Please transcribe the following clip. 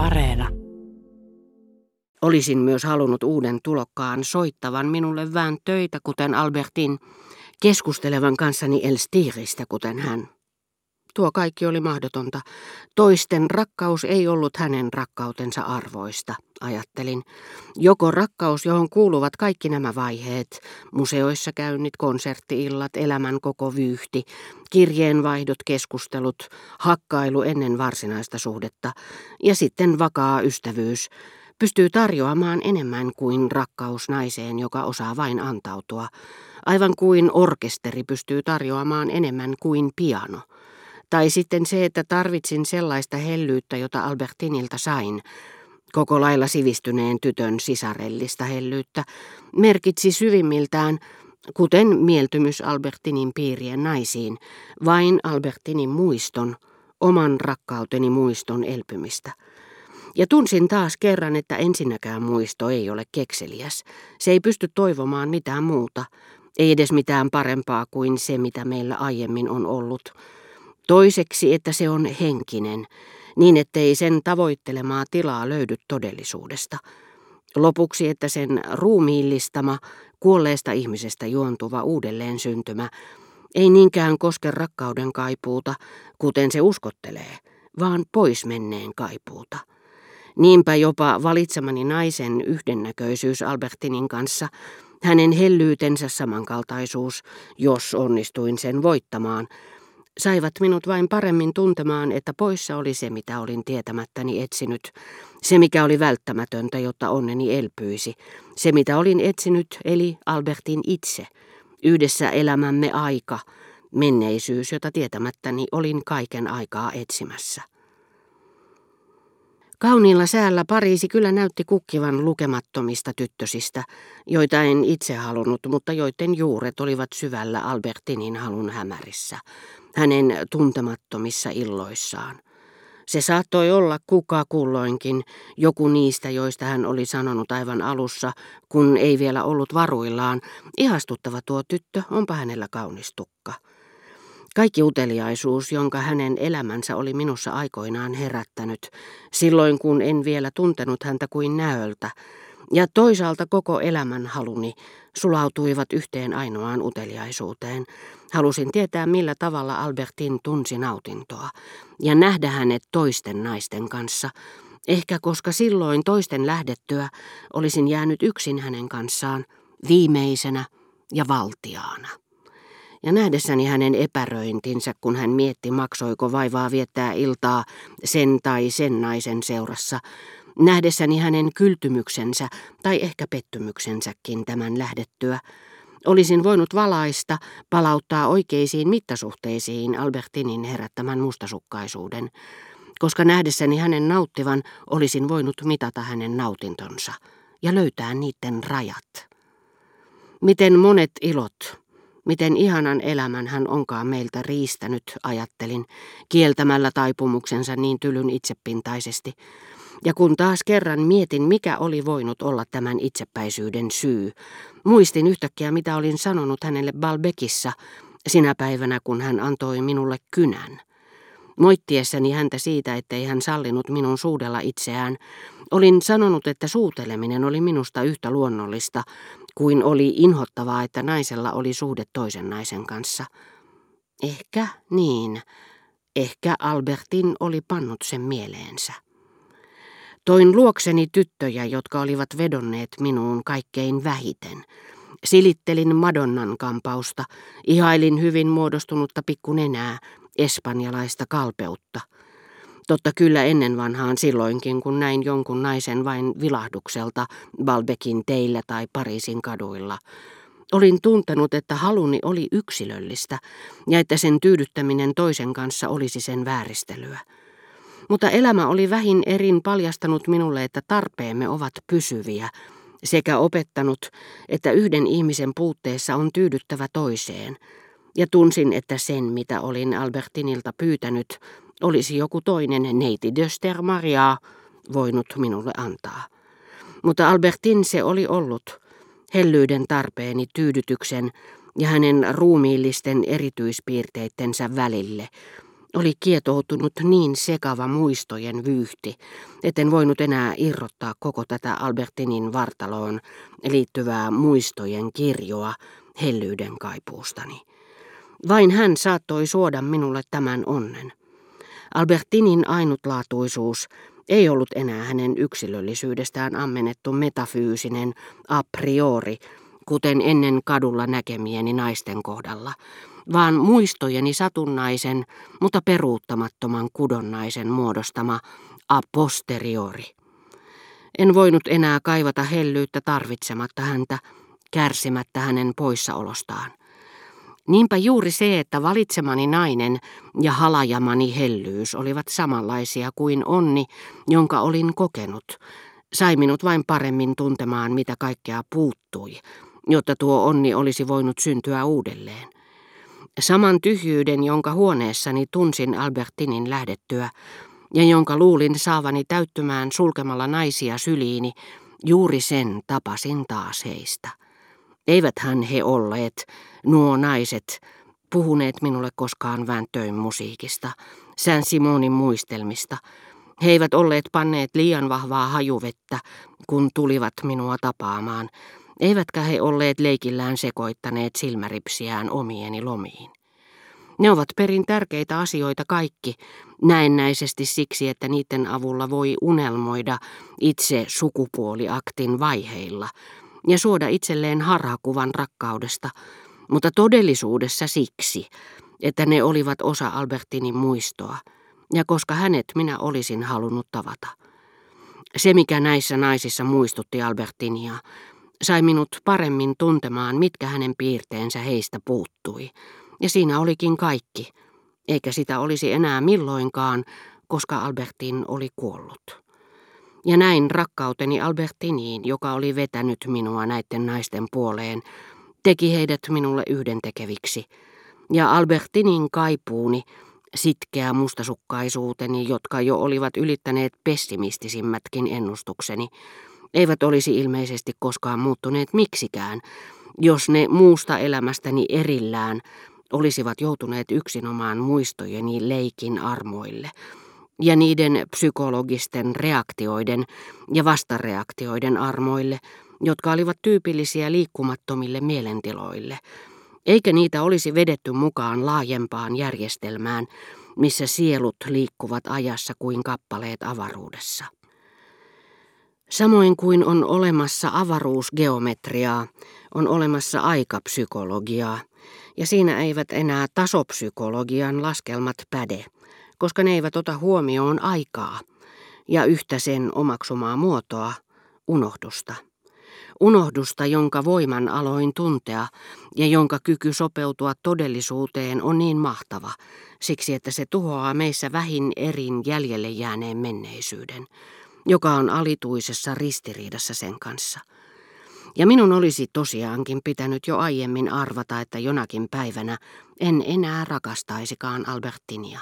Areena. Olisin myös halunnut uuden tulokkaan soittavan minulle vähän töitä, kuten Albertin, keskustelevan kanssani Elstiristä, kuten hän. Tuo kaikki oli mahdotonta. Toisten rakkaus ei ollut hänen rakkautensa arvoista, ajattelin. Joko rakkaus, johon kuuluvat kaikki nämä vaiheet, museoissa käynnit, konserttiillat, elämän koko vyyhti, kirjeenvaihdot, keskustelut, hakkailu ennen varsinaista suhdetta ja sitten vakaa ystävyys, pystyy tarjoamaan enemmän kuin rakkaus naiseen, joka osaa vain antautua, aivan kuin orkesteri pystyy tarjoamaan enemmän kuin piano. Tai sitten se, että tarvitsin sellaista hellyyttä, jota Albertinilta sain, koko lailla sivistyneen tytön sisarellista hellyyttä, merkitsi syvimmiltään, kuten mieltymys Albertinin piirien naisiin, vain Albertinin muiston, oman rakkauteni muiston elpymistä. Ja tunsin taas kerran, että ensinnäkään muisto ei ole kekseliäs. Se ei pysty toivomaan mitään muuta, ei edes mitään parempaa kuin se, mitä meillä aiemmin on ollut. Toiseksi, että se on henkinen, niin ettei sen tavoittelemaa tilaa löydy todellisuudesta. Lopuksi, että sen ruumiillistama, kuolleesta ihmisestä juontuva uudelleen syntymä ei niinkään koske rakkauden kaipuuta, kuten se uskottelee, vaan poismenneen kaipuuta. Niinpä jopa valitsemani naisen yhdennäköisyys Albertinin kanssa, hänen hellyytensä samankaltaisuus, jos onnistuin sen voittamaan, saivat minut vain paremmin tuntemaan, että poissa oli se, mitä olin tietämättäni etsinyt, se, mikä oli välttämätöntä, jotta onneni elpyisi, se, mitä olin etsinyt, eli Albertin itse, yhdessä elämämme aika, menneisyys, jota tietämättäni olin kaiken aikaa etsimässä. Kauniilla säällä Pariisi kyllä näytti kukkivan lukemattomista tyttösistä, joita en itse halunnut, mutta joiden juuret olivat syvällä Albertinin halun hämärissä, hänen tuntemattomissa illoissaan. Se saattoi olla kuka kulloinkin, joku niistä, joista hän oli sanonut aivan alussa, kun ei vielä ollut varuillaan, ihastuttava tuo tyttö, onpa hänellä kaunis tukka. Kaikki uteliaisuus, jonka hänen elämänsä oli minussa aikoinaan herättänyt, silloin kun en vielä tuntenut häntä kuin näöltä, ja toisaalta koko elämän haluni sulautuivat yhteen ainoaan uteliaisuuteen. Halusin tietää, millä tavalla Albertin tunsi nautintoa, ja nähdä hänet toisten naisten kanssa, ehkä koska silloin toisten lähdettyä olisin jäänyt yksin hänen kanssaan, viimeisenä ja valtiaana ja nähdessäni hänen epäröintinsä, kun hän mietti, maksoiko vaivaa viettää iltaa sen tai sen naisen seurassa, nähdessäni hänen kyltymyksensä tai ehkä pettymyksensäkin tämän lähdettyä, olisin voinut valaista, palauttaa oikeisiin mittasuhteisiin Albertinin herättämän mustasukkaisuuden, koska nähdessäni hänen nauttivan olisin voinut mitata hänen nautintonsa ja löytää niiden rajat. Miten monet ilot, Miten ihanan elämän hän onkaan meiltä riistänyt, ajattelin, kieltämällä taipumuksensa niin tylyn itsepintaisesti. Ja kun taas kerran mietin, mikä oli voinut olla tämän itsepäisyyden syy, muistin yhtäkkiä, mitä olin sanonut hänelle Balbekissa sinä päivänä, kun hän antoi minulle kynän. Moittiessani häntä siitä, ettei hän sallinut minun suudella itseään, olin sanonut, että suuteleminen oli minusta yhtä luonnollista kuin oli inhottavaa, että naisella oli suhde toisen naisen kanssa. Ehkä niin. Ehkä Albertin oli pannut sen mieleensä. Toin luokseni tyttöjä, jotka olivat vedonneet minuun kaikkein vähiten. Silittelin Madonnan kampausta, ihailin hyvin muodostunutta pikkunenää, espanjalaista kalpeutta – Totta kyllä ennen vanhaan silloinkin, kun näin jonkun naisen vain vilahdukselta Balbekin teillä tai Pariisin kaduilla. Olin tuntenut, että haluni oli yksilöllistä ja että sen tyydyttäminen toisen kanssa olisi sen vääristelyä. Mutta elämä oli vähin erin paljastanut minulle, että tarpeemme ovat pysyviä, sekä opettanut, että yhden ihmisen puutteessa on tyydyttävä toiseen, ja tunsin, että sen, mitä olin Albertinilta pyytänyt, olisi joku toinen neiti Döster Maria voinut minulle antaa. Mutta Albertin se oli ollut, hellyyden tarpeeni tyydytyksen ja hänen ruumiillisten erityispiirteittensä välille, oli kietoutunut niin sekava muistojen vyyhti, etten voinut enää irrottaa koko tätä Albertinin vartaloon liittyvää muistojen kirjoa hellyyden kaipuustani. Vain hän saattoi suoda minulle tämän onnen. Albertinin ainutlaatuisuus ei ollut enää hänen yksilöllisyydestään ammennettu metafyysinen a priori, kuten ennen kadulla näkemieni naisten kohdalla, vaan muistojeni satunnaisen, mutta peruuttamattoman kudonnaisen muodostama a posteriori. En voinut enää kaivata hellyyttä tarvitsematta häntä, kärsimättä hänen poissaolostaan. Niinpä juuri se, että valitsemani nainen ja halajamani hellyys olivat samanlaisia kuin onni, jonka olin kokenut, sai minut vain paremmin tuntemaan, mitä kaikkea puuttui, jotta tuo onni olisi voinut syntyä uudelleen. Saman tyhjyyden, jonka huoneessani tunsin Albertinin lähdettyä, ja jonka luulin saavani täyttymään sulkemalla naisia syliini, juuri sen tapasin taas heistä. Eiväthän he olleet, nuo naiset, puhuneet minulle koskaan vääntöin musiikista, Sän Simonin muistelmista. He eivät olleet panneet liian vahvaa hajuvettä, kun tulivat minua tapaamaan, eivätkä he olleet leikillään sekoittaneet silmäripsiään omieni lomiin. Ne ovat perin tärkeitä asioita kaikki, näennäisesti siksi, että niiden avulla voi unelmoida itse sukupuoliaktin vaiheilla ja suoda itselleen harhakuvan rakkaudesta, mutta todellisuudessa siksi, että ne olivat osa Albertinin muistoa, ja koska hänet minä olisin halunnut tavata. Se, mikä näissä naisissa muistutti Albertinia, sai minut paremmin tuntemaan, mitkä hänen piirteensä heistä puuttui. Ja siinä olikin kaikki, eikä sitä olisi enää milloinkaan, koska Albertin oli kuollut. Ja näin rakkauteni Albertiniin, joka oli vetänyt minua näiden naisten puoleen, teki heidät minulle yhdentekeviksi. Ja Albertinin kaipuuni, sitkeä mustasukkaisuuteni, jotka jo olivat ylittäneet pessimistisimmätkin ennustukseni, eivät olisi ilmeisesti koskaan muuttuneet miksikään, jos ne muusta elämästäni erillään olisivat joutuneet yksinomaan muistojeni leikin armoille ja niiden psykologisten reaktioiden ja vastareaktioiden armoille, jotka olivat tyypillisiä liikkumattomille mielentiloille, eikä niitä olisi vedetty mukaan laajempaan järjestelmään, missä sielut liikkuvat ajassa kuin kappaleet avaruudessa. Samoin kuin on olemassa avaruusgeometriaa, on olemassa aikapsykologiaa, ja siinä eivät enää tasopsykologian laskelmat päde, koska ne eivät ota huomioon aikaa ja yhtä sen omaksumaa muotoa, unohdusta. Unohdusta, jonka voiman aloin tuntea ja jonka kyky sopeutua todellisuuteen on niin mahtava, siksi että se tuhoaa meissä vähin erin jäljelle jääneen menneisyyden, joka on alituisessa ristiriidassa sen kanssa. Ja minun olisi tosiaankin pitänyt jo aiemmin arvata, että jonakin päivänä en enää rakastaisikaan Albertinia.